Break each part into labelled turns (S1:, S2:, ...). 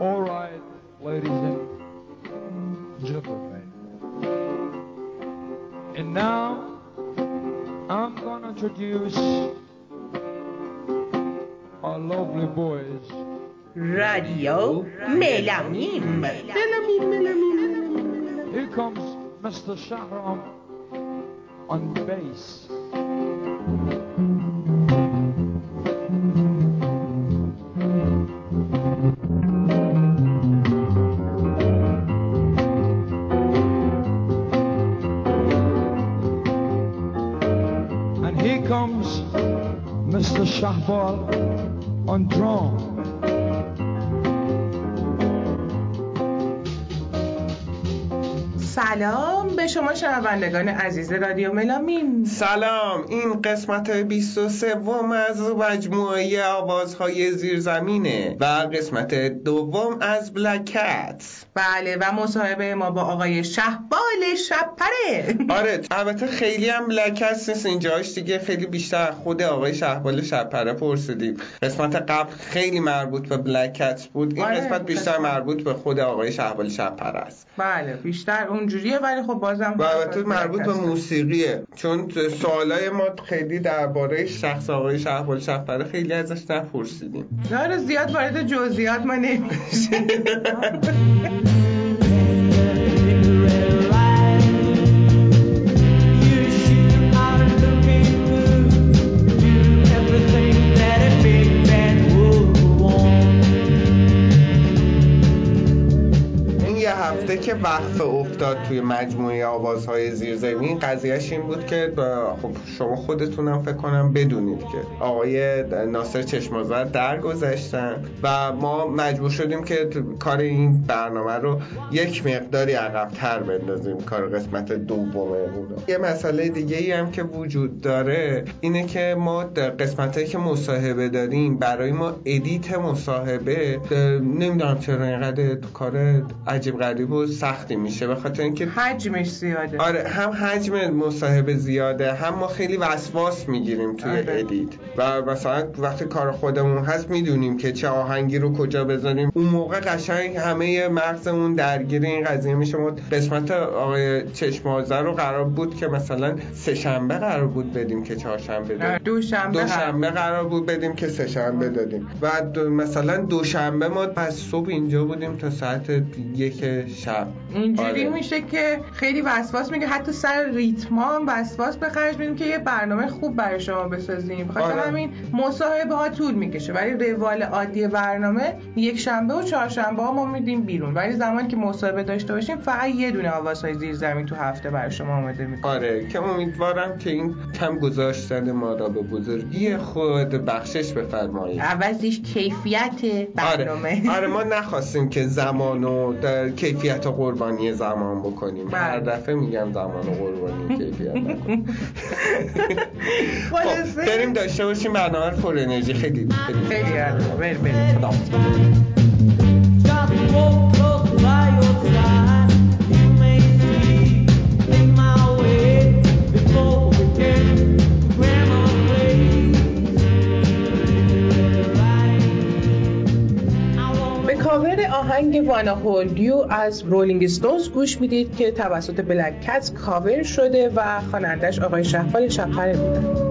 S1: All right, ladies and gentlemen. And now I'm gonna introduce our lovely boys. Radio Melamin. Melamin, Here comes Mr.
S2: Shahram. شنوندگان عزیز رادیو ملامیم
S3: سلام. این قسمت 23 از مجموعه آوازهای زیرزمینه و قسمت دوم از بلکت
S2: بله و مصاحبه ما با آقای شهبال شبپره
S3: آره البته خیلی هم بلکت نیست اینجاش دیگه خیلی بیشتر خود آقای شهبال شبپره پرسیدیم. قسمت قبل خیلی مربوط به بلکت بود این
S2: آره،
S3: قسمت بیشتر. مربوط به خود آقای شهبال شبپره است.
S2: بله بیشتر اونجوریه ولی خب بازم
S3: و البته مربوط به موسیقیه چون سوالای ما خیلی درباره شخص آقای شهبال شبپره خیلی ازش نپرسیدیم.
S2: داره زیاد وارد جزئیات ما نمیشه.
S3: وقفه افتاد توی مجموعه آوازهای زیرزمین. قضیهش این بود که خب شما خودتونم فکر کنم بدونید که آقای ناصر چشمازر درگذشتن و ما مجبور شدیم که کار این برنامه رو یک مقداری عقبتر بندازیم کار قسمت دوم اونو یه مسئله دیگه ای هم که وجود داره اینه که ما در قسمت که مصاحبه داریم برای ما ادیت مصاحبه نمی‌دونم چرا اینقدر کار عجیب غریب و سختی میشه به خاطر اینکه
S2: حجمش زیاده.
S3: آره هم حجم مصاحبه زیاده هم ما خیلی وسواس می‌گیریم توی
S2: آره.
S3: ادیت. و مثلا وقتی کار خودمون هست می‌دونیم که چه آهنگی رو کجا بذاریم. اون موقع قشنگ همه مغزمون درگیر این قضیه میشه. ما قسمت آقای چشمازه رو قرار بود که مثلا سه شنبه قرار بود بدیم که چهارشنبه
S2: آره،
S3: دادیم
S2: دوشنبه
S3: دوشنبه قرار بود بدیم که سه شنبه دادیم. و دو مثلا دوشنبه ما از صبح اینجا بودیم تا ساعت یک شب.
S2: اینجوری
S3: آره.
S2: میشه که خیلی وسواس میگه. حتی سر ریتما هم وسواس به خرج میدیم که یه برنامه خوب برای شما بسازیم. خاطر
S3: آره.
S2: همین مصاحبه ها طول می‌کشه. ولی روال عادی برنامه یک شنبه و چهارشنبه ها ما میدیم بیرون. ولی زمانی که مصاحبه داشته باشیم فقط یه دونه آوازهای زیر زمین تو هفته برای شما آماده می‌کنیم.
S3: آره که امیدوارم که این کم گذاشتن ما را به بزرگی خود بخشش بفرمایید.
S2: عوضش کیفیت برنامه.
S3: آره. آره ما نخواستیم که زمان و در کیفیت و قربانی زمان بکنیم
S2: بله.
S3: هر دفعه میگم زمان و قربانی کیفیت نکنیم
S2: خلاصه.
S3: خب بریم داشته باشیم برنامه پر انرژی خیلی خیلی.
S2: بریم بریم کاور آهنگ Wanna Hold You از Rolling Stones گوش می‌دید که توسط Black Cats کاور شده و خوانندش آقای شهبال شپره بودن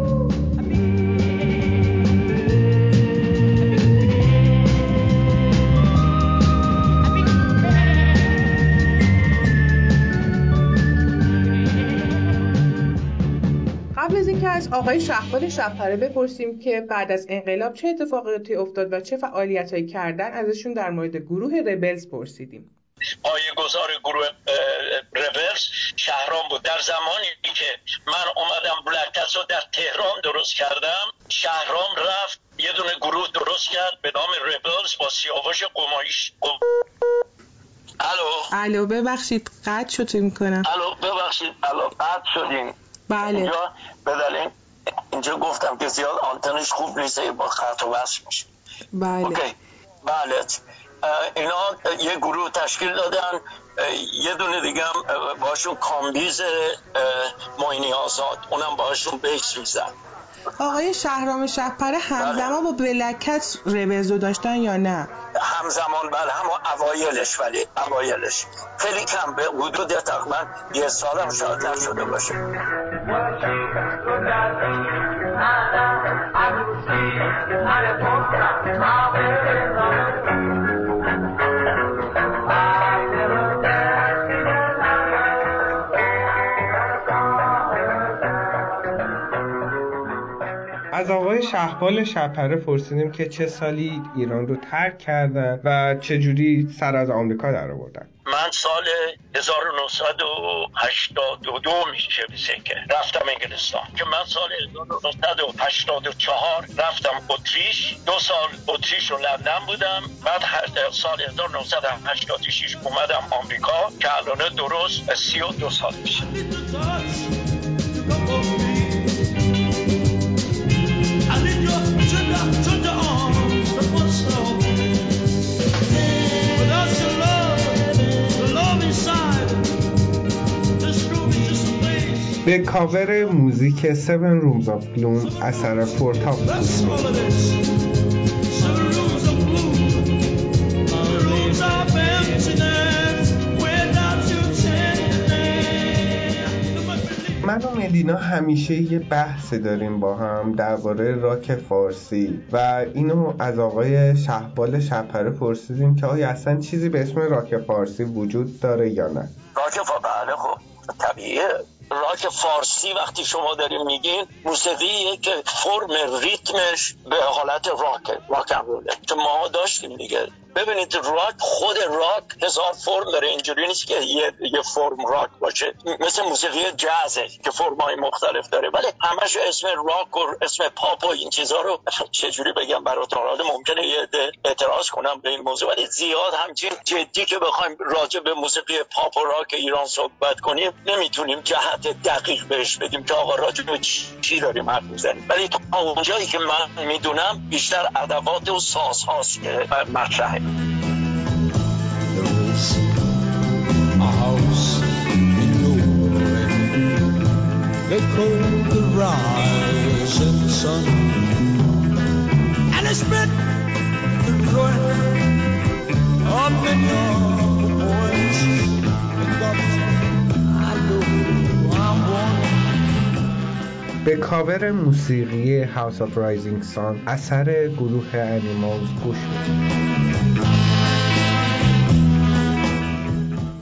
S2: از آقای شهبال شپره بپرسیم که بعد از انقلاب چه اتفاقاتی افتاد و چه فعالیتهایی کردن ازشون در مورد گروه Rebels پرسیدیم.
S4: پایه گذار گروه رورس شهرام بود. در زمانی که من اومدم بلکتس رو در تهران درست کردم شهرام رفت یه دونه گروه درست کرد به نام ربلز با سیاوش قمایش. قم- الو؟
S2: الو ببخشید قطع شد می‌کنم.
S4: الو ببخشید. الو قطع شدین.
S2: بله.
S4: اینجا بدلین اینجا گفتم که زیاد آنتنش خوب نیست با خط و وصل میشه.
S2: بله.
S4: OK. بله. اینا یه گروه تشکیل دادن. یه دونه دیگه هم باشون کامبیز معینی آزاد. اونم باشون bass می‌زد
S2: آقای شهرام شبپره همزمان با Black Cats Rebels رو داشتن یا نه؟
S4: همزمان بله هم اوایلش ولی اوایلش. خیلی کم به حدود تقریبا یه سالم شاید نشده باشه.
S3: شهبال شپره پرسیدیم که چه سالی ایران رو ترک کردن و چجوری سر از آمریکا در آوردن.
S4: من سال 1982 میشه که رفتم انگلستان. که من سال 1984 رفتم اتریش. دو سال اتریش و لندن بودم. بعد سال 1986 اومدم آمریکا که الان درست 32 سال میشه.
S3: به کاور موزیک Seven Rooms of Gloom. اثر Four Tops گوش می‌دیم. من و ملینا همیشه یه بحثی داریم با هم درباره راک فارسی و اینو از آقای شهبال شپره پرسیدیم که آیا اصلا چیزی به اسم راک فارسی وجود داره یا نه.
S4: راک فا بله خب طبیعیه. راک فارسی وقتی شما داریم میگین موسیقیه که فرم ریتمش به حالت راک راک که ما داشتیم دیگه. ببینید راک خود راک هزار فرم داره. اینجوری نیست که یه, یه فرم راک باشه. مثل موسیقی جازه که فرمای مختلف داره. ولی همش اسم راک و اسم پاپ و این چیزها رو چجوری بگم براتون؟ حالا ممکنه یه اعتراض کنم به این موضوع ولی زیاد همچین جدی که بخوایم راجع به موسیقی پاپ و راک ایران صحبت کنیم نمی‌تونیم جهت دقیق بهش بدیم که آقا راجع به چی داریم حرف می‌زنیم. ولی تا اونجایی که من می‌دونم بیشتر ادوات و ساز هاست که مطرحه.
S1: There is a house in Newbury. They call the rising sun. And it's split the ruin of many of the boys.
S3: به کاور موسیقی House of Rising Sun اثر گروه انیمالز گوش میدیم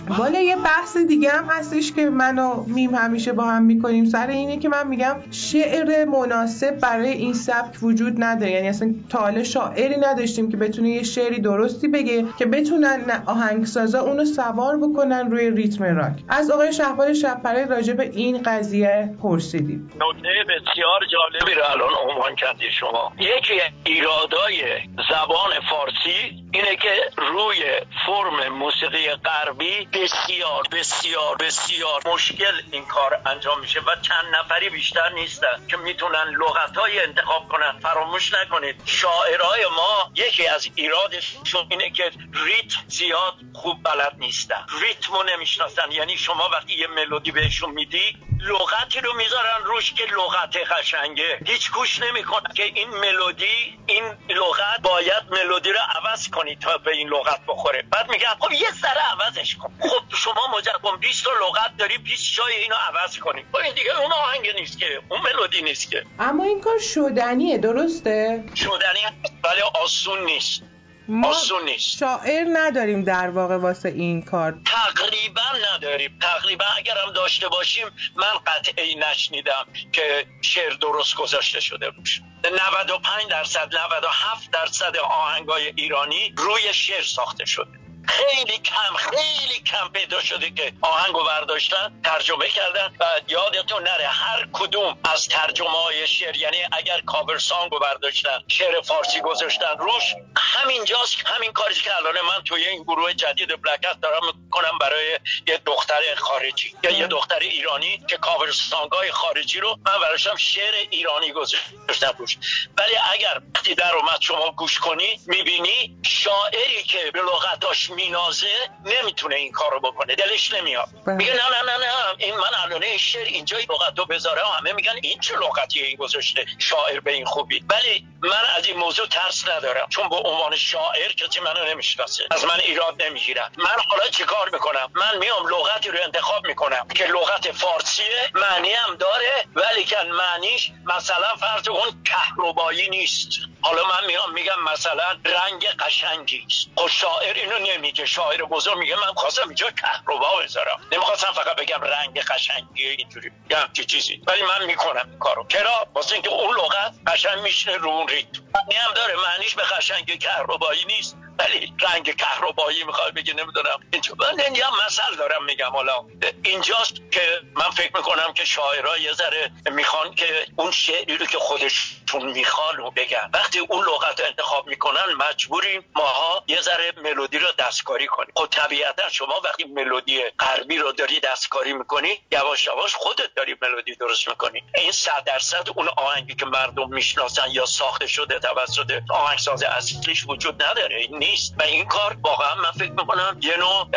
S2: والا یه بحث دیگه هم هستش که من و میم همیشه با هم می‌کنیم. سر اینه که من میگم شعر مناسب برای این سبک وجود نداره. یعنی اصلا تا حالا شاعری نداشتیم که بتونه یه شعری درستی بگه که بتونن آهنگسازا اونو سوار بکنن روی ریتم راک. از آقای شهبال شبپره راجع به این قضیه پرسیدیم.
S4: نکته بسیار جالبی رو الان عنوان کردی شما. یکی ایرادای زبان فارسی اینه که روی فرم موسیقی غربی بسیار بسیار بسیار مشکل این کار انجام میشه و چند نفری بیشتر نیستن که می‌تونن لغتهای انتخاب کنن. فراموش نکنید شاعرای ما یکی از ایرادشون اینه که ریتم زیاد خوب بلد نیستن. ریتمو نمی‌شناسن. یعنی شما وقتی یه ملودی بهشون میدی لغتی رو می‌ذارن روش که لغت قشنگه. هیچ گوش نمی‌کنن که این ملودی این لغت باید ملودی رو عوض کنی تا به این لغت بخوره؟ بعد میگن خب یه ذره عوضش کن. خب شما مجرد 20 تا لغت داری 20 جای اینو عوض کنی. خب این دیگه اون آهنگ نیست که اون ملودی نیست که.
S2: اما این کار شدنیه درسته؟
S4: شدنی ولی آسون نیست.
S2: ما شاعر نداریم در واقع واسه این کار.
S4: تقریبا نداریم. تقریبا اگرم داشته باشیم من قطعی نشنیدم که شعر درست گذاشته شده روش. 95 درصد 97 درصد آهنگای ایرانی روی شعر ساخته شده. خیلی کم خیلی کم پیدا شده که آهنگو برداشتن ترجمه کردن و یادتون نره هر کدوم از ترجمه های شعر یعنی اگر کاور سانگو برداشتن شعر فارسی گذاشتن روش همینجاست همین کاری که الان من توی این گروه جدید بلکت دارم می‌کنم برای یه دختر خارجی یا یه دختر ایرانی که کاور سانگ های خارجی رو من براشم شعر ایرانی گذاشتم روش. ولی اگر وقتی در اومد شما گوش کنی می‌بینی شاعری که به لغتاش مینازه نمی‌تونه این کارو بکنه دلش نمیاد.
S2: بله.
S4: میگه نه نه نه نه این من الان این شعر اینجا لغت رو بذارم همه میگن این چه لغتیه این گذاشته شاعر به این خوبی. ولی من از این موضوع ترس ندارم چون به عنوان شاعر کسی منو نمی‌شناسه از من ایراد نمی‌گیرم من حالا چیکار می‌کنم؟ من میام لغتی رو انتخاب می‌کنم که لغت فارسیه معنی هم داره ولی که معنیش مثلا فرض اون کهربایی نیست. حالا من میام میگم مثلا رنگ قشنگی است. خب شاعر اینو نمیگه شاعر بزرگ میگه من خواستم اینجا کهربا بذارم. نمی‌خواستم فقط بگم رنگ قشنگی اینجوری. یه همچی چیزی. ولی من می‌کنم این کارو. چرا واسه اینکه اون لغت قشنگ میشنه رو اون ریتم. معنی هم داره. معنیش به قشنگ کهربایی نیست. ولی رنگ کهربایی می‌خواد بگه نمی‌دونم. اینجا من یه مثل دارم میگم. حالا اینجاست که من فکر می‌کنم که شاعرها یه ذره می‌خوان که اون شعری رو که خودشون می‌خوان رو بگن. وقتی اون لغت انتخاب می‌کنن مجبوریم ماها یه ذره ملودی رو دستکاری کنیم. خب طبیعتا شما وقتی ملودی غربی رو داری دستکاری می‌کنی یواش یواش خودت داری ملودی درست می‌کنی. این صد درصد اون آهنگی که مردم می‌شناسن یا ساخته شده توسط آهنگساز اصلیش وجود نداره. این نیست و این کار واقعا من فکر می‌کنم یه نوع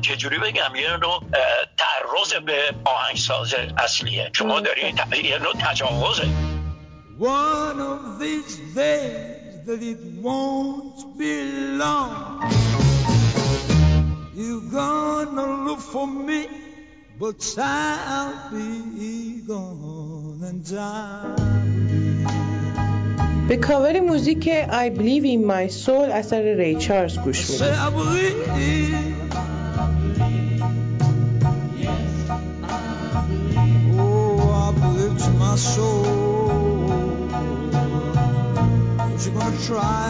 S4: چجوری بگم یه نوع تعرض به آهنگساز اصلیه شما داری ت- یه نوع تجاوزه
S1: One of these days that it won't be long. You're gonna look for me, but I'll be gone and die.
S2: به کاور موزیک I Believe in My Soul اثر ری چارلز گوش
S1: Say
S2: میدیم
S1: I believe. Oh, I believe to my soul. But you're gonna try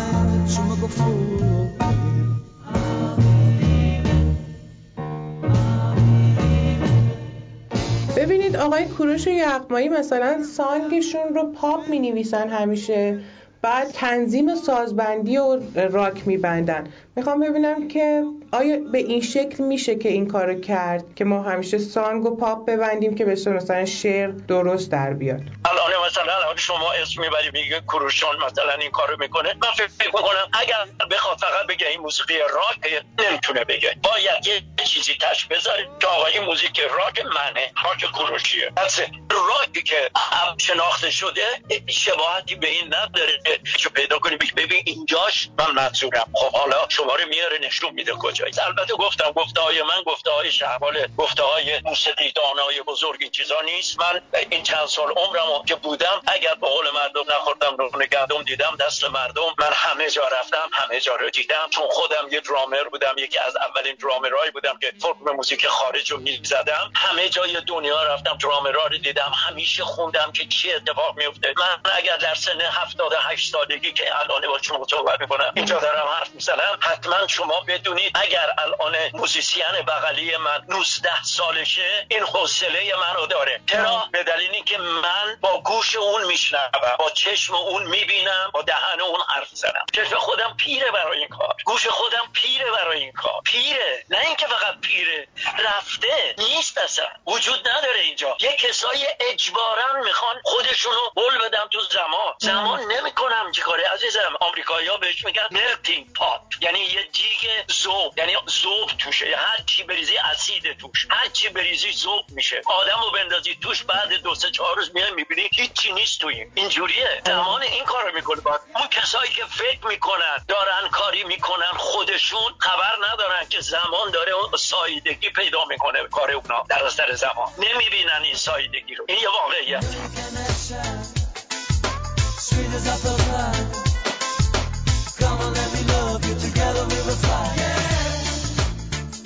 S1: to make a fool
S2: آقای کوروش و یغمایی مثلا سانگشون رو پاپ می نویسن همیشه. بعد تنظیم سازبندی و راک میبندن. می‌خوام ببینم که آیا به این شکل میشه که این کارو کرد که ما همیشه سانگ و پاپ ببندیم که بشه مثلا شعر درست در بیاد؟
S4: الان مثلا الان شما اسم می‌بری میگه کروشان مثلا این کارو می‌کنه. من فکر می‌کنم اگر بخواد فقط بگه این موسیقی راک نمی‌تونه بگه. باید یه چیزی تش بذاره که آقا این موزیک راک منه راک کروشیه راکی که شناخته شده شباهتی به این نداره که پیدا کنی. ببین اینجاش من منظورم. خب حالا شما رو میاره نشون میده کجایی. البته گفتم گفته های من گفته های شهبال گفته های موسیقی دانای بزرگ این چیزا نیست. من این چند سال عمرم که بودم اگر به قول مردم نخوردم رو گندم دیدم دست مردم. من همه جا رفتم همه جا رو دیدم. چون خودم یه درامر بودم یکی از اولین درامرهایی بودم که فرم موزیک خارج رو می‌زدم. همه جای دنیا رفتم درامرها رو دیدم. همیشه خوندم که چی اتفاق میفته من اگر در سن 78 سالگی که الان با شما صحبت می‌کنم اینجا دارم حرف می‌زنم. حتما شما بدونید اگر الان موزیسین بغلی من 19 سالشه این حوصله منو داره. چرا؟ به دلیلی که من با گوش اون میشنوم با چشم اون می‌بینم با دهن اون حرف زنم چشم خودم پیره برای این کار. گوش خودم پیره برای این کار. پیره. نه اینکه فقط پیره. رفته. نیست اصلا. وجود نداره اینجا. یه کسای اجبارا می‌خوان خودشونو بل بدم تو زمان. زمان نمی‌کنم چی کاره عزیزم آمریکایی‌ها بهش میگن ملتینگ پات یعنی یه دیگ ذوب یعنی ذوب توشه. هر چی بریزی اسید توش. هر چی بریزی ذوب میشه. آدمو بندازی توش بعد دو سه چهار روز میای می‌بینی هیچی نیست توی اینجوریه. زمان این کارو می‌کنه. باید اون کسایی که فکر می‌کنن دارن کاری می‌کنن خودشون خبر ندارن که زمان داره اون سایدگی پیدا می‌کنه کار اونا. در اثر زمان. نمی‌بینن این سایدگی رو. این یه واقعیت.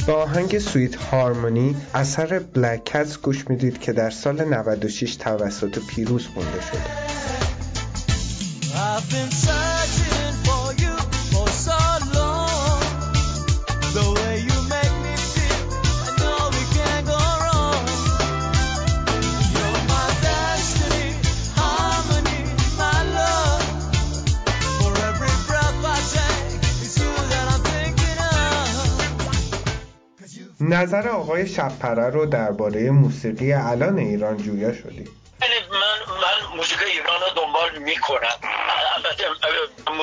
S3: با آهنگ سویت هارمونی اثر بلک کتس گوش می‌دید که در سال 96 توسط پیروز خونده شده. نظر آقای شبپره رو درباره موسیقی الان ایران جویا شدی؟
S4: یعنی من من موزیک ایران رو دنبال می‌کنم.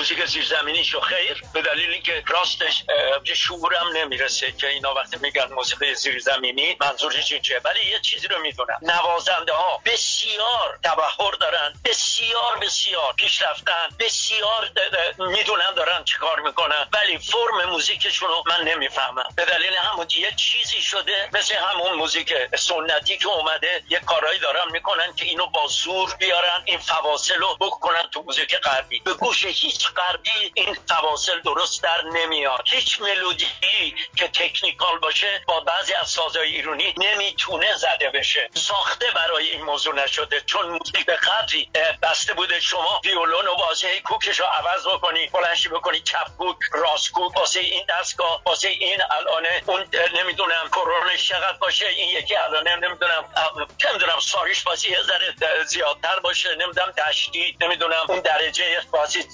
S4: موزیک زیرزمینیشو خیر به دلیل اینکه راستش اه، شعورم نمی‌رسه که اینا وقتی میگن موسیقی زیرزمینی منظورش این چیه؟ ولی یه چیزی رو می‌دونم. نوازنده ها بسیار تبحر دارن بسیار بسیار پیشرفتن بسیار می‌دونن دارن چیکار می‌کنن ولی فرم موزیکشون رو من نمی‌فهمم. به دلیل همون یه چیزی شده مثل همون موزیک سنتی که اومده یه کارایی دارن می‌کنن که اینو با زور بیارن این فواصل رو بکنن تو موزیک غربی. به گوش هیچ غربی این فواصل درست در نمیاد. هیچ ملودی که تکنیکال باشه با بعضی از سازهای ایرانی نمی‌تونه زده بشه. ساخته برای این موضوع نشده. چون موزیک قدری اه، بسته بوده. شما ویولون و بازی کوکش رو عوض بکنی بلنشی بکنی چپ کوک راست کوک واسه این دستگاه واسه این الانه اون نمی‌دونم کرونش چقدر باشه این یکی الانه نمی‌دونم اه، چه می‌دونم ساریش بازی یه ذره زیادتر باشه نمی‌دونم دشتی نمی‌دونم اون درجه بازی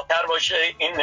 S4: زیادتر باشه. این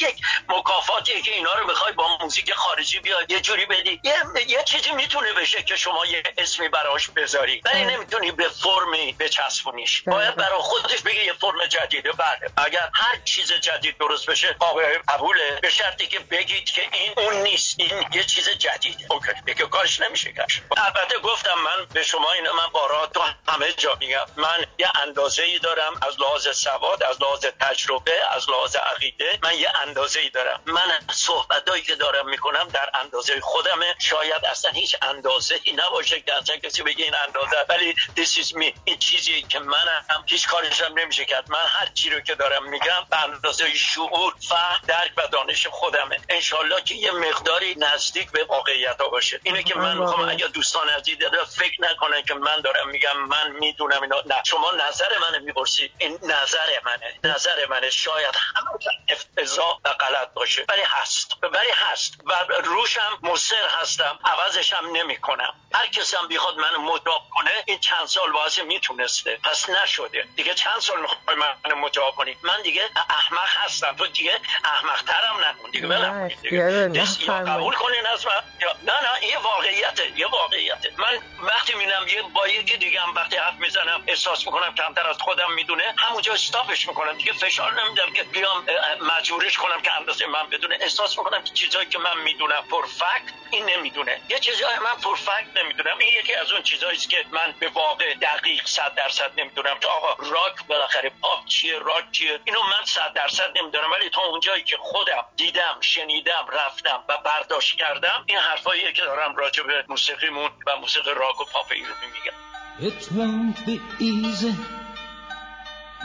S4: یک مکافاتی که اینا رو می‌خوای با موزیک خارجی بیاد یه جوری بدی. یه, یه چیزی می‌تونه بشه که شما یه اسمی براش بذاری. ولی نمی‌تونی به فرمی بچسبونیش.
S2: بله.
S4: باید برای خودش بگه یه فرم جدیده بله. اگر هر چیز جدید درست بشه قابل قبوله به شرطی که بگید که این اون نیست. این یه چیز جدیده. اوکی. دیگه کارش نمیشه کرد. البته گفتم من به شما این من بارها تو همه جا میگم. من یه اندازه ای دارم از لحاظ سواد از لحاظ تجربه از لحاظ عقیده من یه اندازه ای دارم. من صحبتایی که دارم می‌کنم در اندازه خودمه. شاید اصلا هیچ اندازه ای نباشه که اصلا کسی بگه این اندازه ولی this is me. این چیزی که منم هیچ کارشم نمیشه کرد. من هر چی رو که دارم میگم به اندازه شعور فهم درک و دانش خودمه. انشالله که یه مقداری نزدیک به واقعیت ها باشه. اینه که من می‌خوام
S2: واقعیت.
S4: اگه دوستان عزیز فکر نکنن که من دارم میگم من می‌دونم اینا. نه. شما نظر منه می‌پرسید. این نظر منه. نظر منه. شاید همه افتضاح و غلط باشه. ولی هست. ولی هست. و روشم مصر هستم. عوضشم نمی‌کنم. هر کسی هم بیخواد من مجاب کنه این چند سال واسه می‌تونسته. پس نشده. دیگه چند سال می‌خوای من مجاب کنی؟ من دیگه احمق هستم. تو دیگه احمق ترم نکن. دیگه یا. قبول کنین از من. یا نه نه یه واقعیته. یه واقعیته. من وقتی می‌بینم یه با یکی دیگه هم وقتی حرف می‌زنم احساس می‌کنم کمتر از خودم می‌دونه. همونجا استاپش می‌کنم. دیگه فشار نمیدم که بیام مجبورش کنم که اندازه من بدونه. احساس می‌کنم که چیزایی که من می‌دونم پرفکت این نمی‌دونه. یه چیزایی من پرفکت نمی‌دونم. این یکی از اون چیزایی که من به واقع دقیق صد درصد نمی‌دونم که آقا راک بالاخره پاپ چیه راک چیه؟ اینو من صد درصد نمی‌دونم. ولی تا اونجایی که خودم دیدم شنیدم رفتم و برداشت کردم این حرفاییه که دارم راجع به موسیقیمون و موسیقی راک و پاپ ایرانی میگم.
S5: It won't be easy.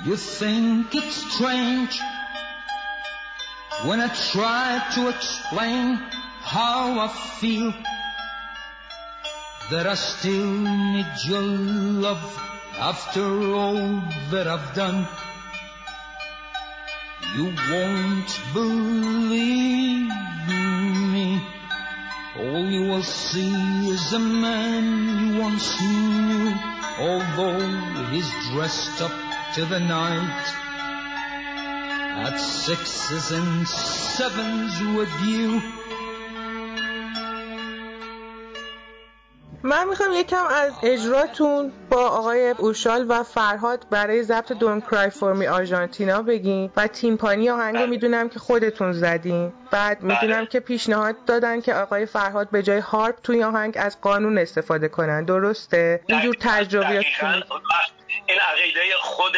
S5: You think it's strange when I try to explain how I feel that I still need your love after all that I've done. You won't believe me. All you will see is a man you once knew, although he's dressed up to the night. At sixes and sevens with you.
S2: من می‌خوام یکم از اجراتون با آقای اوشال و فرهاد برای ضبط دون کرای فورمی آرژانتینا بگین و تیمپانی آهنگ رو می‌دونم که خودتون زدین. بعد می‌دونم که پیشنهاد دادن که آقای فرهاد به جای هارپ توی آهنگ از قانون استفاده کنن. درسته؟ اینجور
S4: دقیقاً. این عقیده خود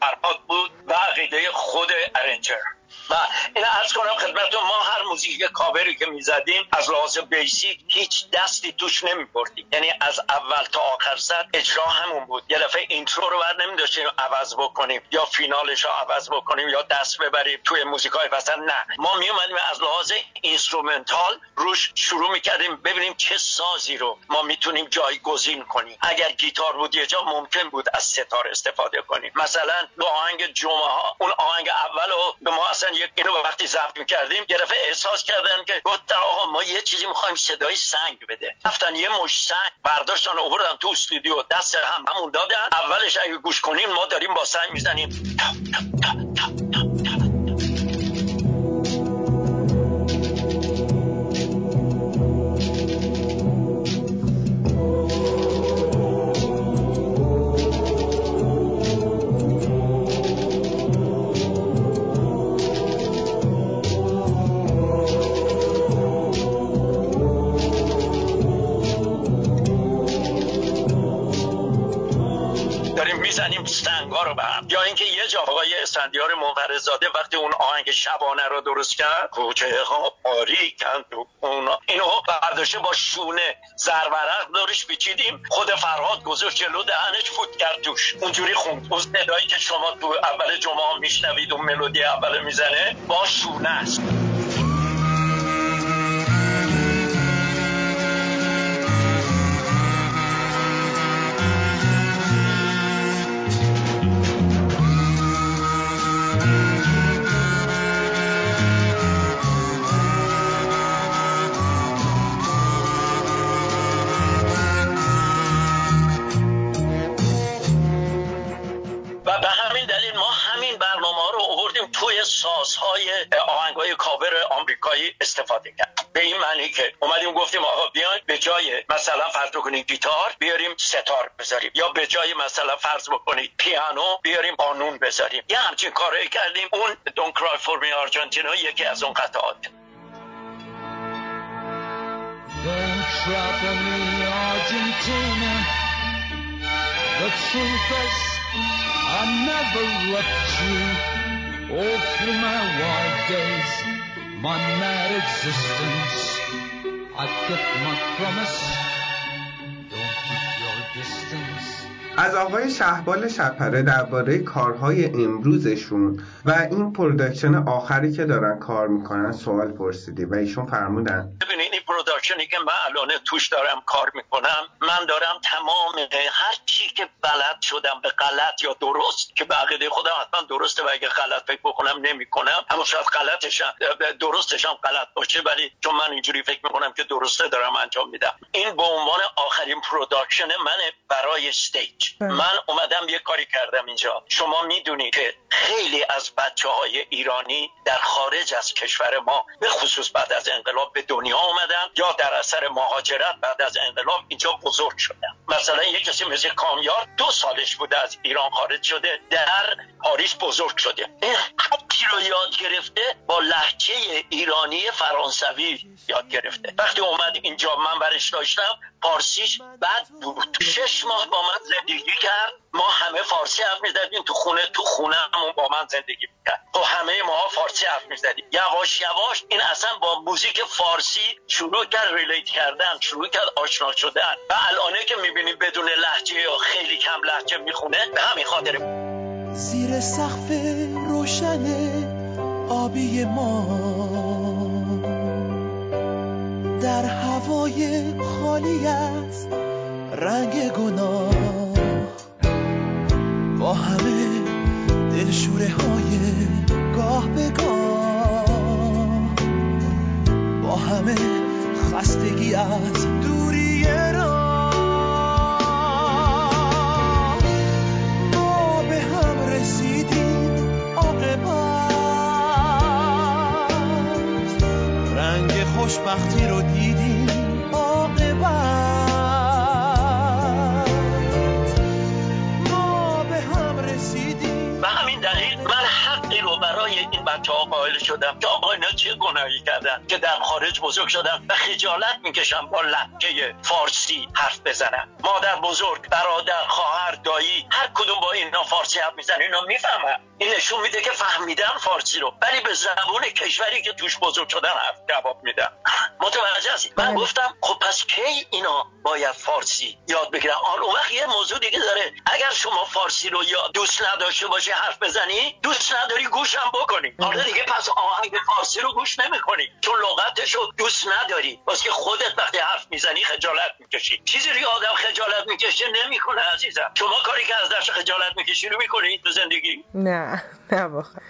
S4: فرهاد بود و عقیده خود arranger. و این عرض کنم خدمتتون ما هر موزیک کاوری که می‌زدیم از لحاظ basic هیچ دستی توش نمیبردیم یعنی از اول تا آخر سر اجرا همون بود. یه دفعه intro رو بر نمیداشتیم عوض بکنیم یا فینالش رو عوض بکنیم یا دست ببریم توی موزیک های مثلا نه. ما میومدیم از لحاظ instrumental روش شروع می‌کردیم ببینیم چه سازی رو ما می‌تونیم جایگزین کنیم. اگر گیتار بود یه جا ممکن بود از ستار استفاده کنیم. مثلا تو آهنگ جمعه ها اون آهنگ اول رو به ما اصلا یک اینو وقتی ضبط می‌کردیم یه دفعه احساس کردن که گفتن آقا ما یه چیزی می‌خوایم صدای سنگ بده. رفتن یه مش سنگ برداشتن آوردن تو استودیو. دست هم همون دادن. اولش اگه گوش کنیم ما داریم با سنگ می‌زنیم. وقتی اون آهنگ شبانه رو درست کرد کوچه ها باریکند اونا اینو برداشته با شونه زرورق دارش پیچیدیم. خود فرهاد گذاشت جلو دهنش فوت کرد توش. اونجوری خوند. اون صدایی که شما تو اول جمعه میشنوید اون ملودی اول می‌زنه با شونه است. سازهای آهنگای کاور آمریکایی استفاده کرد به این معنی که اومدیم گفتیم آقا بیاین به جای مثلا فرض بکنید گیتار بیاریم ستار بذاریم یا به جای مثلا فرض بکنید پیانو بیاریم قانون بذاریم یه همچین کارایی کردیم اون دون کرای فور می آرژانتینا یکی از اون قطعات
S5: Don't me, Argentina. The truth is, I never left you. All through my wild days, my mad existence, I kept my promise. Don't keep your distance.
S3: از آقای شهبال شپره درباره کارهای امروزشون و این production آخری که دارن کار می‌کنن سوال پرسیدی و ایشون فرمودن
S4: ببینید این production ی که من الان توش دارم کار می‌کنم من دارم تمام هر چی که بلد شدم به غلط یا درست که به عقیده خودم حتما درسته و اگه غلط فکر بکنم نمی‌کنم. اما شاید غلطش هم- درستش هم غلط باشه ولی چون من اینجوری فکر می‌کنم که درسته دارم انجام میدم. این به عنوان آخرین production منه برای stage
S2: بله.
S4: من اومدم یه کاری کردم اینجا. شما می‌دونید که خیلی از بچه های ایرانی در خارج از کشور ما به خصوص بعد از انقلاب به دنیا آمدن یا در اثر مهاجرت بعد از انقلاب اینجا بزرگ شدن مثلا یه کسی مثل کامیار دو سالش بوده از ایران خارج شده در پاریس بزرگ شده. این رو یاد گرفته با لحجه ایرانی فرانسوی یاد گرفته. وقتی اومد اینجا من برش داشتم فارسیش بد بود. شش ماه با من زندگی کرد. ما همه فارسی حرف می‌زدیم تو خونه تو خونه همون با من زندگی می‌کرد. تو همه ما فارسی حرف می‌زدیم. یواش یواش این اصلا با موزیک فارسی شروع کرد ریلیت کردن شروع کرد آشنا شدن. و الانه که می‌بینیم بدون لحجه یا خیلی کم لحجه می‌خونه به همین خاطر.
S1: زیر سقف روشن آبی ما. در هوای خالی از رنگ گناه. با همه دلشوره های از دوری راه ما به هم رسیدیم عاقبت. رنگ خوشبختی رو دیدیم عاقبت. ما به هم رسیدیم.
S4: به همین دلیل من حقی رو برای این بچه قائل شدم که آقا اینا چه گناهی کردن؟ که خارج بزرگ شدن و خجالت می‌کشم با لحجه فارسی حرف بزنم. مادر بزرگ برادر خواهر دایی هر کدوم با اینا فارسی حرف می‌زنن اینا می‌فهمن. این نشون میده که فهمیدن فارسی رو. ولی به زبون کشوری که توش بزرگ شدن حرف جواب میدن. متوجه هستی من
S2: بله.
S4: گفتم خب پس کی اینا باید فارسی یاد بگیرن؟ آن اون وقت یه موضوع دیگه داره. اگر شما فارسی رو یا دوست نداشته باشی حرف بزنی دوست نداری گوشم بکنی. حالا دیگه پس آهنگ فارسی رو گوش نمی‌کنی. چون لغتش رو دوست نداری. واسه که خودت وقتی حرف می‌زنی خجالت می‌کشی. چیزی رو آدم خجالت می‌کشه نمی‌کنه عزیزم. شما کاری که از دست خجالت می‌کشی رو می‌کنی تو زندگی؟
S2: نه. نه واقعا.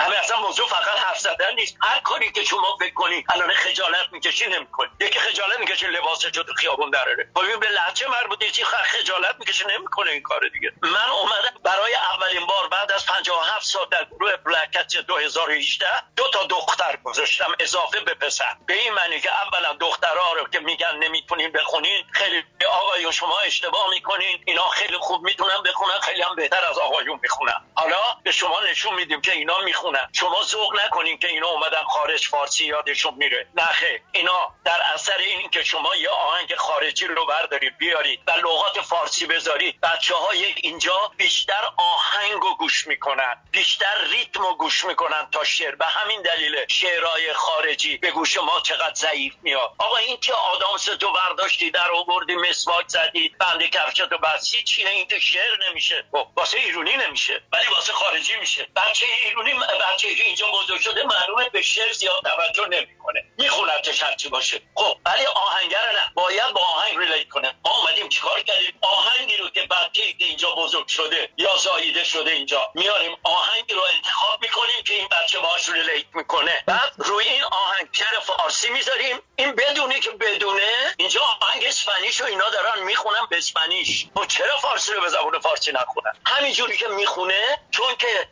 S4: همه اصلا موضوع فقط حرف زدن نیست. هر کاری که شما فکر الان خجالت می‌کشی نمی‌کنی. یکی خجالت می‌کشه لباسش رو تو خیابون دراره. خب این به لهجه مربوطه چی خجالت می‌کشه نمی‌کنه این کار دیگه. من اومدم برای اولین بار بعد از 57 سال در گروه بلک کتس 2018 دو تا دختر گذاشتم اضافه به پسر. به این معنی که اولا دخترها رو که میگن نمی‌تونین بخونین خیلی آقایون شما اشتباه می‌کنین اینا خیلی خوب می‌تونن بخونن خیلی هم بهتر از آقایون می‌خونن. حالا به شما نشون میدیم که اینا می‌خونن. شما ذوق نکنین که اینا اومدن خارج فارسی یادشون میره. خیر. اینا در اثر این که شما یه آهنگ خارجی رو برداری بیاری و لغات فارسی بذاری بچه های اینجا بیشتر آهنگ رو گوش می‌کنن بیشتر ریتم رو گوش می‌کنن تا شعر. به همین دلیل شعرهای خارجی به گوش ما چقدر ضعیف میاد. آقا این که آدم تو برداشتی در آوردی مسواک زدی بنده کفشتو بسی چیه این که شعر نمیشه. خب، واسه ایرونی نمیشه. ولی واسه خارجی میشه. بچه ایرونی بچه که اینجا بزرگ شده معلومه به شعر زیاد توجه نمی‌کنه. میخونتش هرچی باشه. خب ولی آهنگر نه. باید با آهنگ ریلیت کنه. ما اومدیم چیکار کردیم؟ آهنگی رو که بچه که اینجا بزرگ شده یا زاییده شده اینجا میاریم آهنگی رو انتخاب می‌کنیم که این بچه باهاش ریلیت می‌کنه. بعد روی این آهنگ شعر فارسی می‌ذاریم. این بدونی که بدونه اینجا آهنگ اسپانیش و اینا دارن می‌خونن به اسپانیش. خب چرا فارسی رو به زبان فارسی نخونن؟ همینجوری که می‌خونه چون که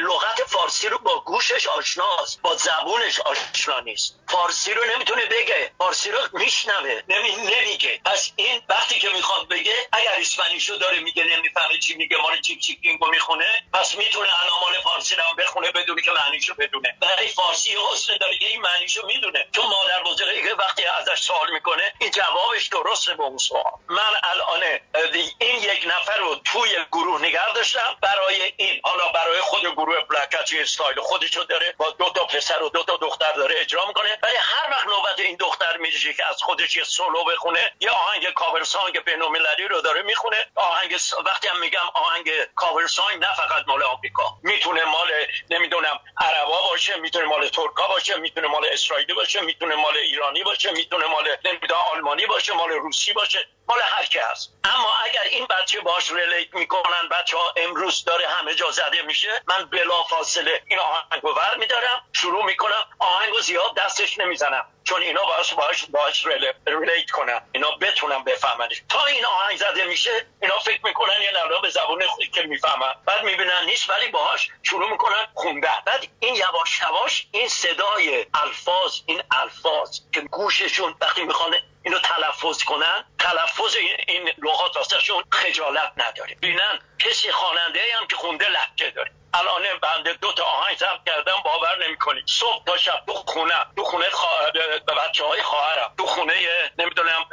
S4: لغت فارسی رو با گوشش آشناست با زبونش آشنا نیست. فارسی رو نمی‌تونه بگه فارسی رو میشنوه نمی... نمیگه. پس این وقتی که می‌خواد بگه اگر اسپانیشو داره میگه نمی‌فهمه چی میگه مال چیک چیکینگو می‌خونه پس می‌تونه الان مال فارسی رو بخونه بدونی که معنیشو بدونه. ولی فارسی حسن داره که این معنیشو می‌دونه. چون مادر بزرگی که وقتی ازش سوال می‌کنه این جوابش درسته به اون سوال. من الان این یک نفر رو توی گروه نگه داشتم. برای این حالا برای خود گروه Black Cats style خودشو داره با دو تا پسر و دو تا دختر داره اجرا می‌کنه. ولی هر وقت نوبت این دختر میشه که از خودش یه سولو بخونه یه آهنگ cover song بین‌المللی رو داره می‌خونه. آهنگ وقتی هم میگم آهنگ cover song نه فقط مال آمریکا. می‌تونه مال نمی‌دونم عربا باشه می‌تونه مال ترکا باشه می‌تونه مال اسرائیلی باشه می‌تونه مال ایرانی باشه می‌تونه مال نمی‌دونم آلمانی باشه مال روسی باشه مال هر کی هست. اما اگر این بچه باش relate می‌کنن بچه ها امروز داره همه جا زده میشه من بلا فاصله این آهنگو ور میدارم شروع می‌کنم آهنگو زیاد دستش نمی‌زنم چون اینا باش باش باش ریلیت کنن اینا بتونن بفهمنش. تا این آهنگ زده میشه اینا فکر می‌کنن یه نولا به زبون خودی که می‌فهمن بعد می‌بینن نیست ولی باهاش شروع می‌کنن خوندن. بعد این یواش یواش این صدای الفاظ این الفاظ که گوششون وقتی می‌خوان اینو تلفظ کنن. تلفظ این لغات واسهشون خجالت نداره. بینن کسی خواننده هم که خونده لحجه داره. الان بنده دو تا آهنگ ضبط کردم باور نمی‌کنید صبح تا شب تو خونه تو خونه به بچه های خواهرم تو خونه نمی‌دونم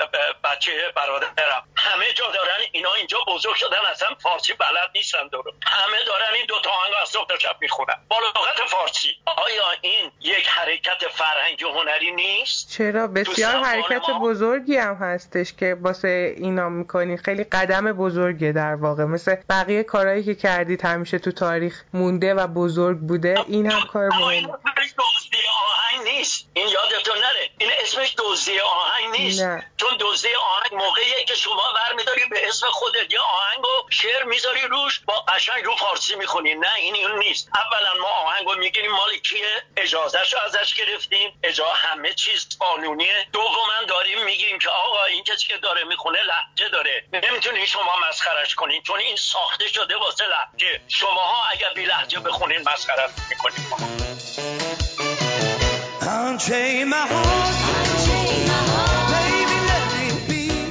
S4: بچه برادرم. همه جا دارن اینا اینجا بزرگ شدن اصلا فارسی بلد نیستن دارو همه دارن این دو تا آهنگ از صبح تا شب می‌خونن. با لغت فارسی. آیا این یک حرکت فرهنگی هنری نیست؟
S2: چرا؟ بسیار حرکت بزرگی هم هستش که واسه اینا می‌کنی. خیلی قدم بزرگه در واقع. مثل بقیه کارهایی که کردید همیشه تو تاریخ مونده و بزرگ بوده این هم کار مهم
S4: آهنگ نیست. این یادتون نره. این اسمش دزدی آهنگ نیست.
S2: نه.
S4: چون دزدی آهنگ موقعیه که شما برمیداری به اسم خودت. یه آهنگ و شعر می‌ذاری روش با قشنگ رو فارسی می‌خونی. نه این اون نیست. اولا ما آهنگ رو می‌گیریم. مال کیه؟ اجازهشو ازش گرفتیم. اجازه همه چیز قانونیه. دوما داریم میگیم که آقا این کسی که داره می‌خونه لحجه داره. نمی‌تونی شما مسخرش کنین چون این ساخته شده واسه لحجه. شماها اگر بی لحجه بخونین مسخرت می‌کنیم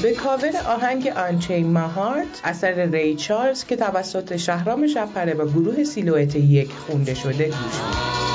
S2: به کاور آهنگ آنچین ماهارت اثر ری چارلز که توسط شهرام شبپره و گروه سیلویت یک خونده شده گوش می‌دید.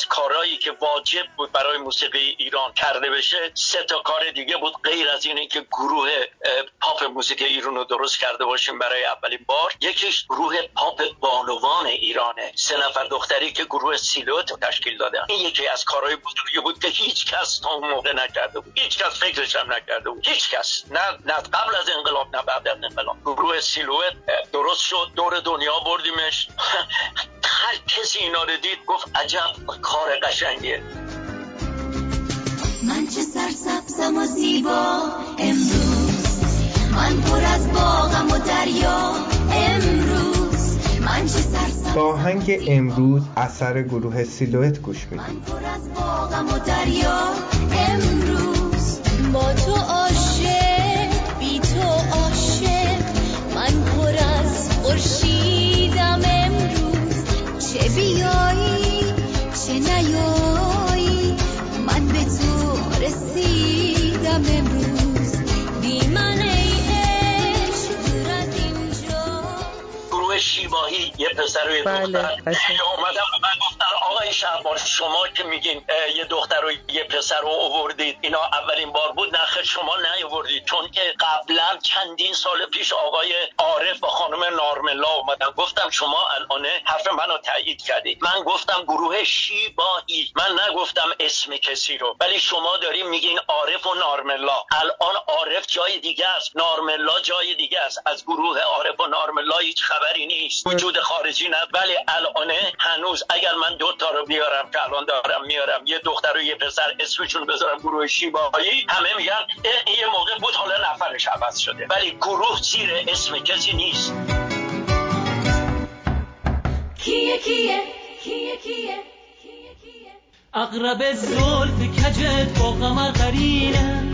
S4: از کارهایی که واجب بود برای موسیقی ایران کرده بشه سه تا کار دیگه بود غیر از اینه که گروه پاپ موسیقی ایران رو درست کرده باشیم برای اولین بار. یکیش گروه پاپ بانوان ایرانه. سه نفر دختری که گروه سیلوت تشکیل دادن. این یکی از کارهای بزرگی بود که هیچ کس تا اون موقع نکرده بود. هیچ کس فکرش هم نکرده بود. هیچ کس نه نه قبل از انقلاب نه بعد از انقلاب. گروه سیلوت درست شد. دور دنیا بردیمش. هر کسی اینا رو دید گفت عجب. کار قشنگیه.
S6: من چه سرسبزم و زیبا امروز. من پر از باغم و دریا امروز. من چه سرسبز
S3: با آهنگ امروز اثر گروه سیلویت گوش می‌دید
S6: پر از باغم و دریا امروز. با تو عاشق بی تو عاشق. من پر از خورشیدم امروز.
S4: یه پسر و یه
S2: بله،
S4: دختر اومدم آقای شهبار شما که میگین یه دختر و یه پسر رو آوردید اینا اولین بار بود نخیر شما نیاوردید. چون که قبلا چندین سال پیش آقای عارف با خانم نارملا اومدن. گفتم شما الان حرف منو تایید کردید. من گفتم گروه شیباهی من نگفتم اسم کسی رو. ولی شما داریم میگین عارف و نارملا. الان عارف جای دیگه است. نارملا جای دیگه است. از گروه عارف و نارملا هیچ خبری نیست. وجود خارجی نه. ولی الان هنوز اگر من دو تا بیارم که الان دارم میارم. یه دختر و یه پسر اسمشون بذارم گروه شیبایی. همه میگن این یه موقع بود حالا نفرش عوض شده. ولی گروه زیر اسم کسی نیست.
S6: کیه کیه؟ کیه کیه؟ کیه کیه
S7: اقرب زلف کجت با قمر قرینه.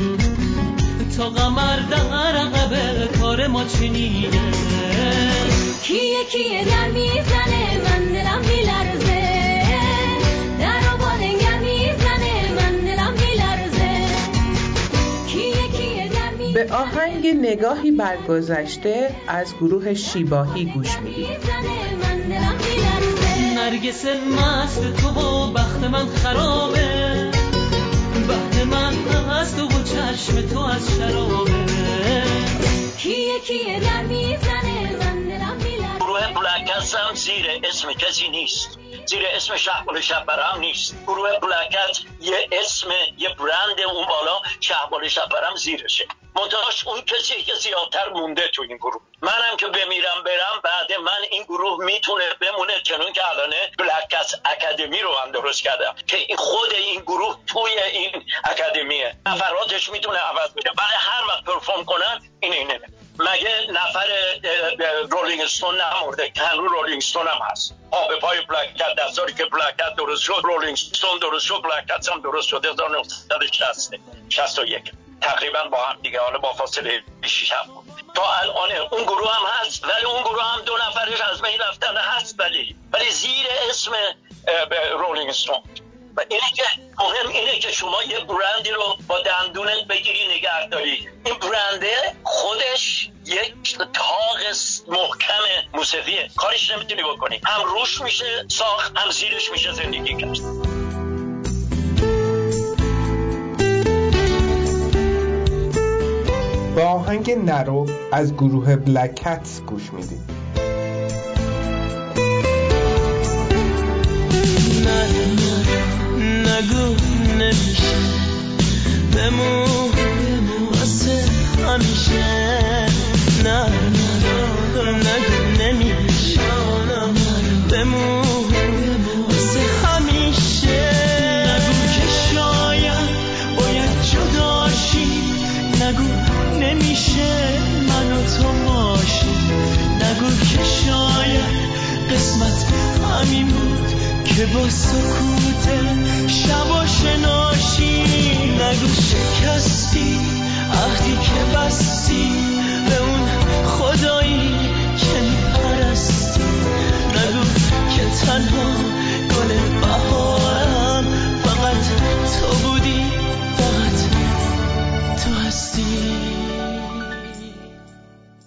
S7: تا قمر در عقب کار ما چنینه.
S6: کیه کیه؟ در می‌زنه
S2: به آهنگ نگاهی بر گذشته از گروه شیباهی گوش می‌دید
S7: نرگس مست تو و بخت من خرابه. بخت من از تو و چشم تو از شرابه.
S6: کیه کیه؟ در می‌زنه من دلم میلرزه.
S4: گروه بلکس هم زیر اسم کسی نیست. زیر اسم شهبال شبرم نیست. گروه بلکت یه اسم یه برند اون بالا. شهبال شبرم زیرشه. منتهاش اون کسی که زیادتر مونده تو این گروه. منم که بمیرم برم بعد من این گروه می‌تونه بمونه چنون که الانه بلکس اکادمی رو من درست کردم. که این خود این گروه توی این اکادمیه نفراتش می‌تونه عوض بشه. ولی هر وقت پرفورم کنن این اینه. مگه نفر اه، اه، رولینگ استون نمورده هنوز رولینگ استون هم هست. آب پای بلکت دستاری که بلکت درست شد رولینگ استون درست شد بلکت هم درست شد. 1960 61 تقریبا با هم دیگه حالا با فاصله 6 هم بود. تا الان اون گروه هم هست ولی اون گروه هم دو نفرش از بین رفتن هست ولی ولی زیر اسم اه، به رولینگ استون و اینه که مهم اینه که شما یه برندی رو با دندونت بگیری نگه داری. این برنده خودش یک تاق محکم موسیقیه. کارش نمی‌تونی بکنی. هم روش میشه ساخت هم زیرش میشه زندگی کرد.
S3: با آهنگ نرو از گروه بلکتس گوش می‌دید
S7: نه. نگو نمیشه. بمون واسه همیشه. نه نگو نمیشه. بمون واسه همیشه. نگو که شاید باید جداشی. نگو نمیشه من و تو باشی نگو که شاید قسمت همین بود. که با سکوت شبا شناشی نگو شکستی عهدی که بستی به اون خدایی که میپرستی. نگو که تنها گل بهارم فقط تو بودی فقط تو هستی.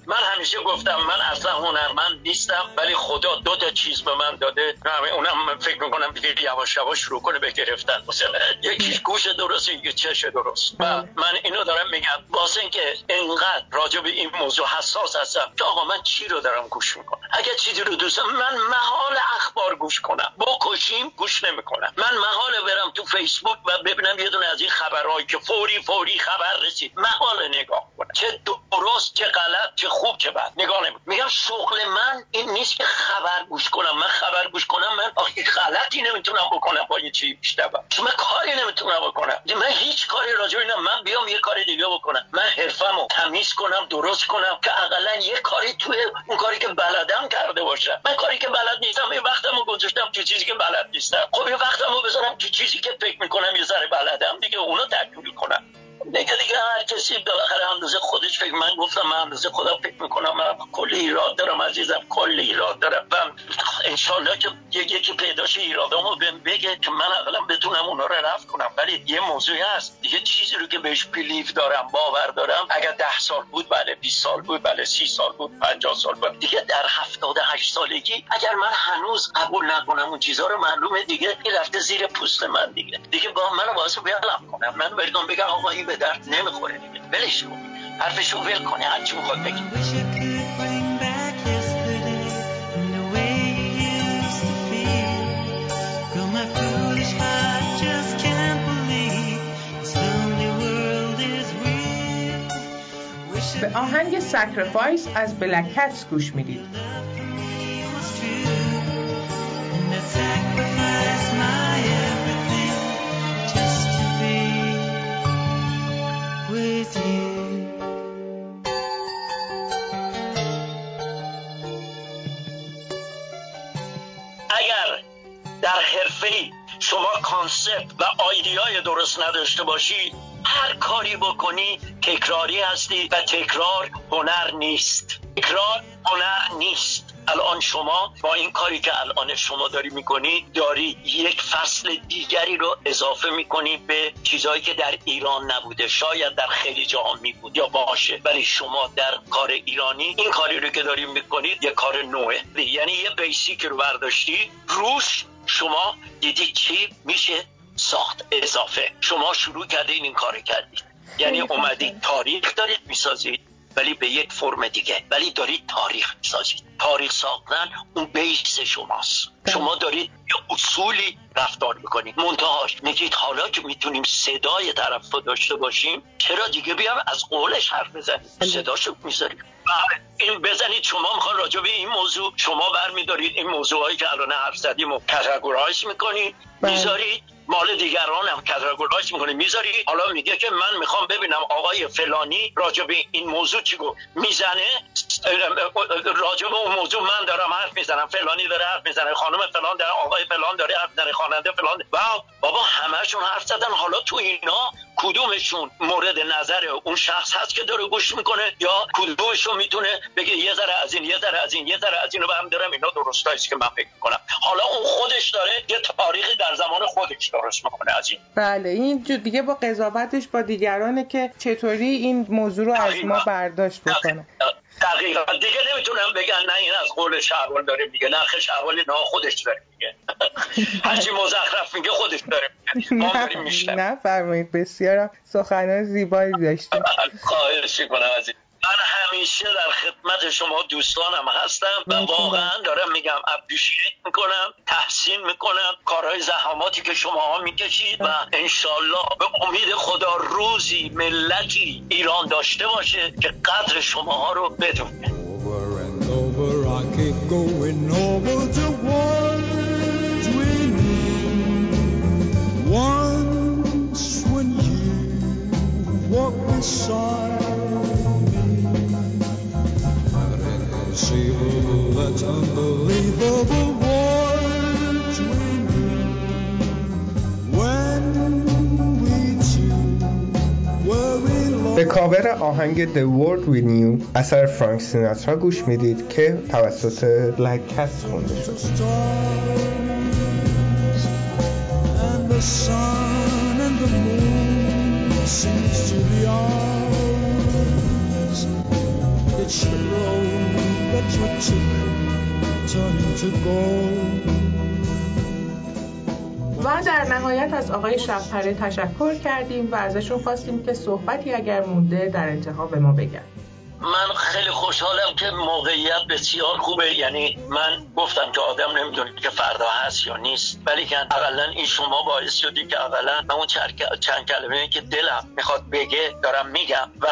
S4: من همیشه گفتم من اصلا هنرمند نیستم ولی خدا دو تا چیز به من داده. اونم من فکر می‌کنم دیگه یواش یواش شروع کنه به گرفتن. مثلا یکیش گوش درست یکی چش درست. و من اینو دارم میگم. واسه اینکه انقدر راجع به این موضوع حساس هستم که آقا من چی رو دارم گوش می‌کنم؟ اگه چیزی رو دوست من محال اخبار گوش کنم. بکشیم گوش نمی‌کنم. من محال برم تو فیسبوک و ببینم یه دونه از این خبرهایی که فوری فوری خبر رسید. محال نگاه کنم. چه درست چه غلط چه خوب چه بد نگاه نمی میگم شغل من این نیست که خبر گوش کنم. من خبر گوش کنم من آخه غلطی نمی‌تونم بکنم با یه چی بیشتر چون من کاری نمی‌تونم بکنم. من هیچ کاری راجع اینم من بیام یه کاری دیگه بکنم. من حرفمو تمیز کنم درست کنم که اقلا یه کاری توی اون کاری که بلدم کرده باشم. من کاری که بلد نیستم یه وقتمو گذاشتم تو چیزی که بلد نیستم. خب یه وقتمو بذارم تو چیزی که فکر می‌کنم یه ذره بلدم دیگه اونو تکمیل کنم. دیگه دیگه هر کسی بالاخره اندازه خودش فکر من گفتم من اندازه خودم فکر می‌کنم من کلی ایراد دارم عزیزم کلی ایراد دارم. و انشالله که یکی پیداش ایرادامو بهم بگه که من اقلا بتونم اونا رو رفت کنم. ولی یه موضوعی هست. دیگه چیزی رو که بهش بلیف دارم باور دارم اگر ده سال بود بله 20 سال بود بله 30 سال بود 50 سال بود. دیگه در 78 سالگی اگر من هنوز قبول نکنم اون چیزها رو معلومه دیگه این رفته زیر پوست من دیگه. دیگه با منو باعث بیالم کنم. من برگم بگم آقا این به درد نمی‌خوره دیگه. ولش کن. حرفشو ول کنه هرچی می‌خواد بگی.
S7: I wish I could bring back yesterday
S4: و آیدیای درست نداشته باشی هر کاری بکنی تکراری هستی و تکرار هنر نیست. تکرار هنر نیست. الان شما با این کاری که الان شما داری می‌کنی داری یک فصل دیگری رو اضافه می‌کنی به چیزهایی که در ایران نبوده شاید در خیلی جاها می بود یا باشه ولی شما در کار ایرانی این کاری رو که داری می‌کنید یه کار نوعه یعنی یه بیسیک رو برداشتی روش شما دیدی چی میشه؟ ساخت اضافه. شما شروع کردین این کار کردید یعنی اومدید تاریخ دارید می‌سازید ولی به یک فرم دیگه. ولی دارید تاریخ می‌سازید. تاریخ ساختن اون بیس شماست.
S2: بله.
S4: شما دارید یه اصولی رفتار می‌کنید. منتهاش میگید حالا که می‌تونیم صدای طرف رو داشته باشیم چرا دیگه بیام از قولش حرف بزنیم؟
S2: بله.
S4: صداشو می‌ذاریم. این بزنید شما می‌خوان راجع به این موضوع شما برمیدارید این موضوعایی که الان حرف زدیم و کتگورایز می‌کنید.
S2: بله.
S4: می‌ذارید مال دیگران هم کتگورایز می‌کنه می‌ذاری حالا میگه که من می‌خوام ببینم آقای فلانی راجع به این موضوع چی گفت. می‌زنه راجع به اون موضوع من دارم حرف می‌زنم. فلانی داره حرف می‌زنه خانم فلان داره آقای فلان داره حرف می‌زنه خواننده فلان. و بابا همهشون حرف زدن. حالا تو اینا کدومشون مورد نظر اون شخص هست که داره گوش می‌کنه یا کدومشون می‌تونه بگه یه ذره از این یه ذره از این یه ذره از اینو برم دارم اینا که من فکر می‌کنم. حالا اون خودش داره یه تاریخی در زمان خودش درست می‌کنه از این.
S2: بله این دیگه با قضاوتش با دیگرانه که چطوری این موضوع رو از ما برداشت بکنه.
S4: دقیقا. دیگه نمی‌تونم بگن نه این از قول شهبال داره میگه نه خیلی شهبال نه خودش داره میگه. هرچی مزخرف میگه خودش داره میگه.
S2: نه فرمایید بسیارم. سخنان زیبایی داشتیم.
S4: خواهش می‌کنم از این من همیشه در خدمت شما دوستانم هستم و. واقعا دارم میگم اپریشیت می‌کنم تحسین می‌کنم کارهای زحماتی که شما ها می‌کشید و انشالله به امید خدا روزی ملتی ایران داشته باشه که قدر شما ها رو بدونه.
S3: به کاور آهنگ The World We Knew اثر فرانک سیناترا گوش می‌دید که توسط بلک کس خونده شد.
S5: Turning to gold.
S2: و در نهایت از آقای شبپره تشکر کردیم و ازشون خواستیم که صحبتی اگر مونده در انتها به ما بگن
S4: من خیلی خوشحالم که موقعیت بسیار خوبه. یعنی من گفتم که آدم نمی‌دونه که فردا هست یا نیست. ولی که اولا این شما باعث شدی که اولا من اون چند کلمه که دلم می‌خواد بگه دارم میگم. و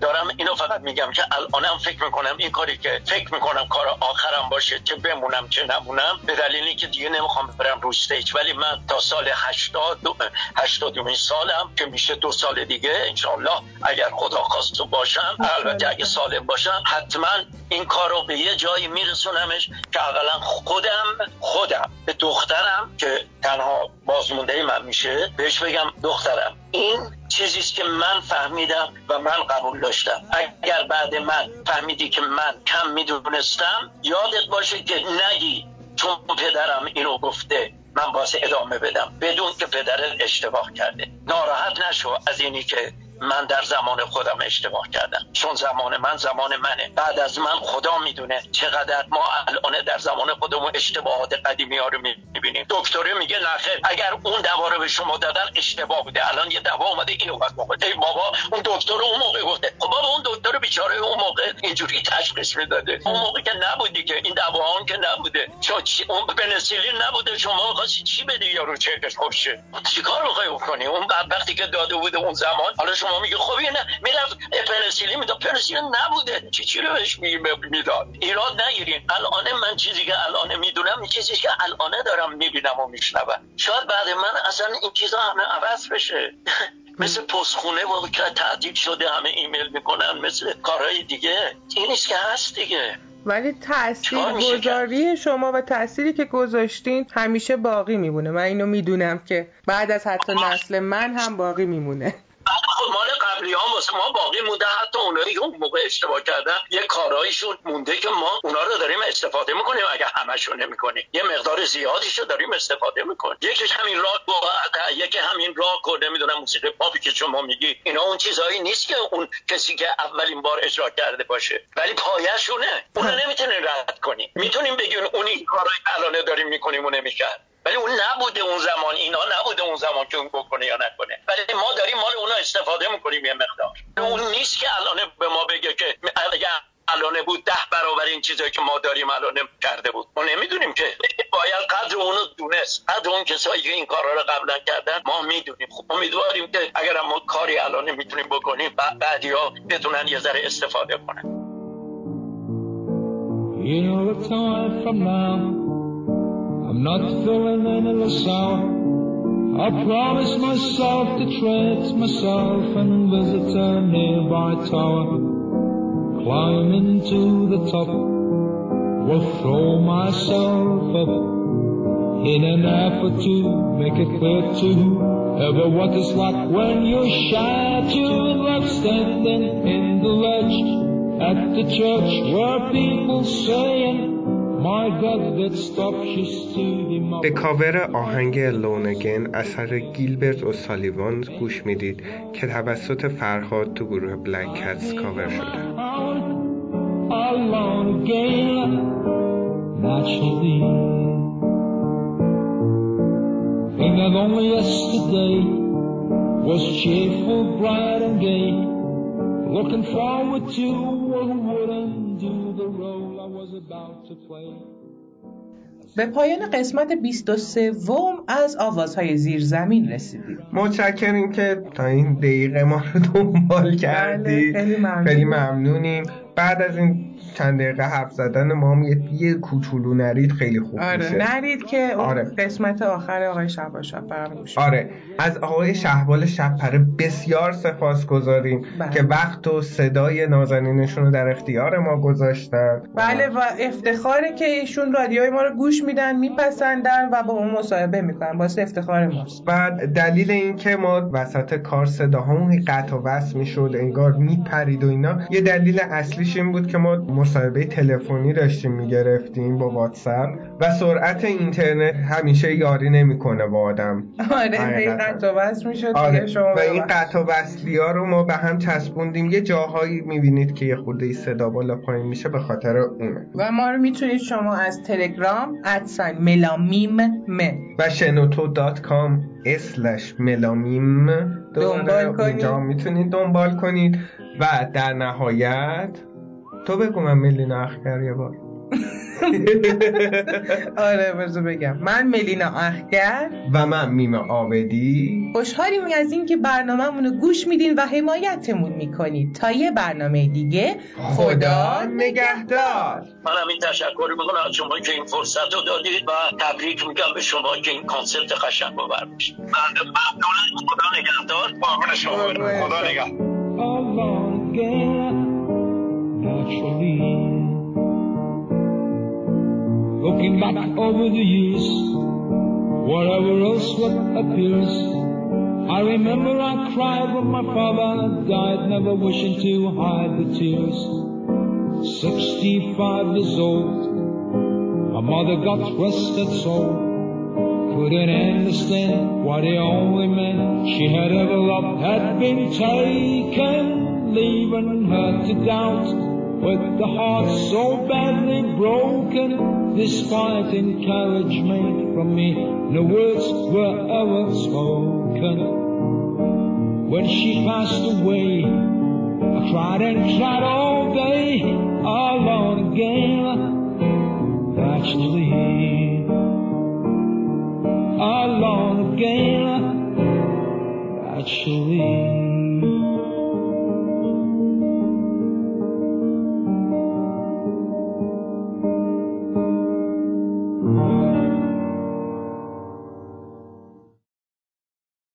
S4: دارم اینو فقط میگم که الانم فکر می‌کنم این کاری که فکر می‌کنم کار آخرم باشه چه بمونم چه نمونم به دلیلی که دیگه نمی‌خوام برم رو استیج ولی من تا سال 80 80 سالم که میشه دو سال دیگه انشالله اگر خدا خواست باشم البته اگه سالم باشم حتما این کار رو به یه جایی میرسونمش که اولا خودم خودم به دخترم که تنها بازمونده من میشه بهش بگم دخترم. این چیزیست که من فهمیدم و من قبول داشتم. اگر بعد من فهمیدی که من کم می‌دونستم یادت باشه که نگی چون پدرم اینو گفته من باز ادامه بدم بدون که پدرت اشتباه کرده. ناراحت نشو از اینی که من در زمان خودم اشتباه کردم. چون زمان من زمان منه. بعد از من خدا می‌دونه چقدر ما الان در زمان خودمون اشتباهات قدیمی ها رو می‌بینیم. دکتری میگه نخیر اگر اون دوا رو به شما دادن اشتباه بوده. الان یه دوا اومده اینو وقت موقع ای بابا اون دکتر اون موقع گفته. خب بابا اون دکتر بیچاره اون موقع اینجوری تشخیص می‌داده. اون موقع که نبودی که این دوا هم که نبوده. چون اون پنسیلین نبوده. شما می‌خواستی چی بدی یارو چهرش خوب شه؟ چیکار می‌خوای بکنی؟ اون وقتی که داده بوده اون زمان حالا شما میگه خب این می‌رفت پنسیلین می‌داد. پنسیلین نبوده. چی چی رو بهش می- می‌داد؟ ایراد نگیرین. الان من چیزی که الان می‌دونم چیزی که الان دارم می‌بینم و میشنوم. شاید بعد من اصلا این چیزا همه عوض بشه. مثل پستخونه و که تعدیل شده همه ایمیل می‌کنن مثل کارهای دیگه. این نیست که هست دیگه.
S2: ولی
S4: میشه
S2: گذاری شما و تأثیری که گذاشتین همیشه باقی میمونه. من اینو می‌دونم که بعد از حتی نسل من هم باقی میمونه.
S4: خب مال قبلی هم واسه ما باقی مونده. حتی اونایی که اون موقع اشتباه کردن یه کارهایشون مونده که ما اونا رو داریم استفاده می‌کنیم. اگه همشو نمی‌کنیم یه مقدار زیادیشو داریم استفاده می‌کنیم. یکیش همین راک و یکی همین راک و نمی‌دونم موسیقی پاپی که شما میگی. اینا اون چیزهایی نیست که اون کسی که اولین بار اجرا کرده باشه. ولی پایه‌شونه. اونو نمی‌تونین رد کنی. می‌تونیم بگین اون این کارهای الان داریم می‌کنیم و نمی‌کرد. ولی اون نبوده اون زمان اینا نبوده اون زمان که اون بکنه یا نکنه. ولی ما داریم مال اونا استفاده می‌کنیم یه مقدار. اون نیست که الان به ما بگه که اگه الان بود ده برابر این چیزایی که ما داریم الان کرده بود. ما نمی‌دونیم که. باید قدر اونو دونست. قدر اون کسایی که این کارا رو قبلا کردن ما می‌دونیم. خب امیدواریم که اگر ما کاری الان می‌تونیم بکنیم بعدی ها بتونن یه ذره استفاده کنن.
S5: I'm not feeling any less sour. I promised myself to treat myself and visit a nearby tower. Climb into the top, will throw myself up in an effort to make it clear to whoever what it's like when you're shy to love standing in the ledge at the church where people saying
S3: به کاور آهنگ لونگن اثر گیلبرت و سالیوان گوش می‌دید که توسط فرهاد تو گروه بلک کتس کاور شده
S5: and that only yesterday was cheerful bright and gay looking forward to
S2: به پایان قسمت 23 از آوازهای زیرزمین رسیدیم.
S3: متشکریم که تا این دقیقه ما رو دنبال کردید
S2: بله، خیلی ممنون.
S3: خیلی ممنونیم. بعد از این چند دقیقه حرف زدن ما هم یه, یه کوچولو نرید خیلی خوب
S2: آره
S3: میشه.
S2: نرید که اون
S3: آره.
S2: قسمت آخر آقای برام گوش
S3: آره. از آقای شهبال شبپره بسیار سپاس گذاریم
S2: بله.
S3: که وقت و صدای نازنینشون رو در اختیار ما گذاشتن.
S2: بله و افتخاره که ایشون رادیوی ما رو گوش میدن میپسندن و با اون مصاحبه می‌کنن. باعث افتخار ماست.
S3: بعد دلیل این که ما وسط کار صداهامون قطع و وصل می‌شد انگار میپرید و اینا یه دلیل اصلیش این بود که ما مصاحبه تلفنی داشتیم می‌گرفتیم با واتساپ و سرعت اینترنت همیشه یاری نمی‌کنه با آدم
S2: آره هی
S3: حقیقتا.
S2: قطع و وصل می‌شد
S3: آره
S2: شما
S3: و این. قطع و وصلی ها رو ما به هم چسبوندیم یه جاهایی می‌بینید که یه خورده صدا بالا پایین میشه به خاطر اونه
S2: و ما رو می‌تونید شما از تلگرام at sign ملامیم م
S3: و شنوتو dot com slash ملامیم
S2: دنبال کنید.
S3: می‌تونید دنبال کنید و در نهایت تو بگو من ملینا اخگر یه بار.
S2: آره بذار بگم. من ملینا اخگر.
S3: و من میم آبدی
S2: خوشحالیم از اینکه برنامه‌مون رو گوش میدین و حمایتمون می‌کنید. تا یه برنامه دیگه
S3: خدا نگهدار.
S4: من همین تشکر می‌کنم از شما که این فرصت رو دادید و تبریک میگم به شما که این کانسپت قشنگ رو برمیشید ممنون خدا نگهدار. قربون شما. خدا نگهدار.
S5: Looking back over the years, whatever else what appears, I remember I cried when my father died, never wishing to hide the tears. 65 years old, my mother got twisted soul. Couldn't understand why the only man she had ever loved had been taken, leaving her to doubt. With the heart so badly broken, despite encouragement from me, no words were ever spoken. When she passed away, I cried and cried all day, alone again. Naturally alone again. Actually.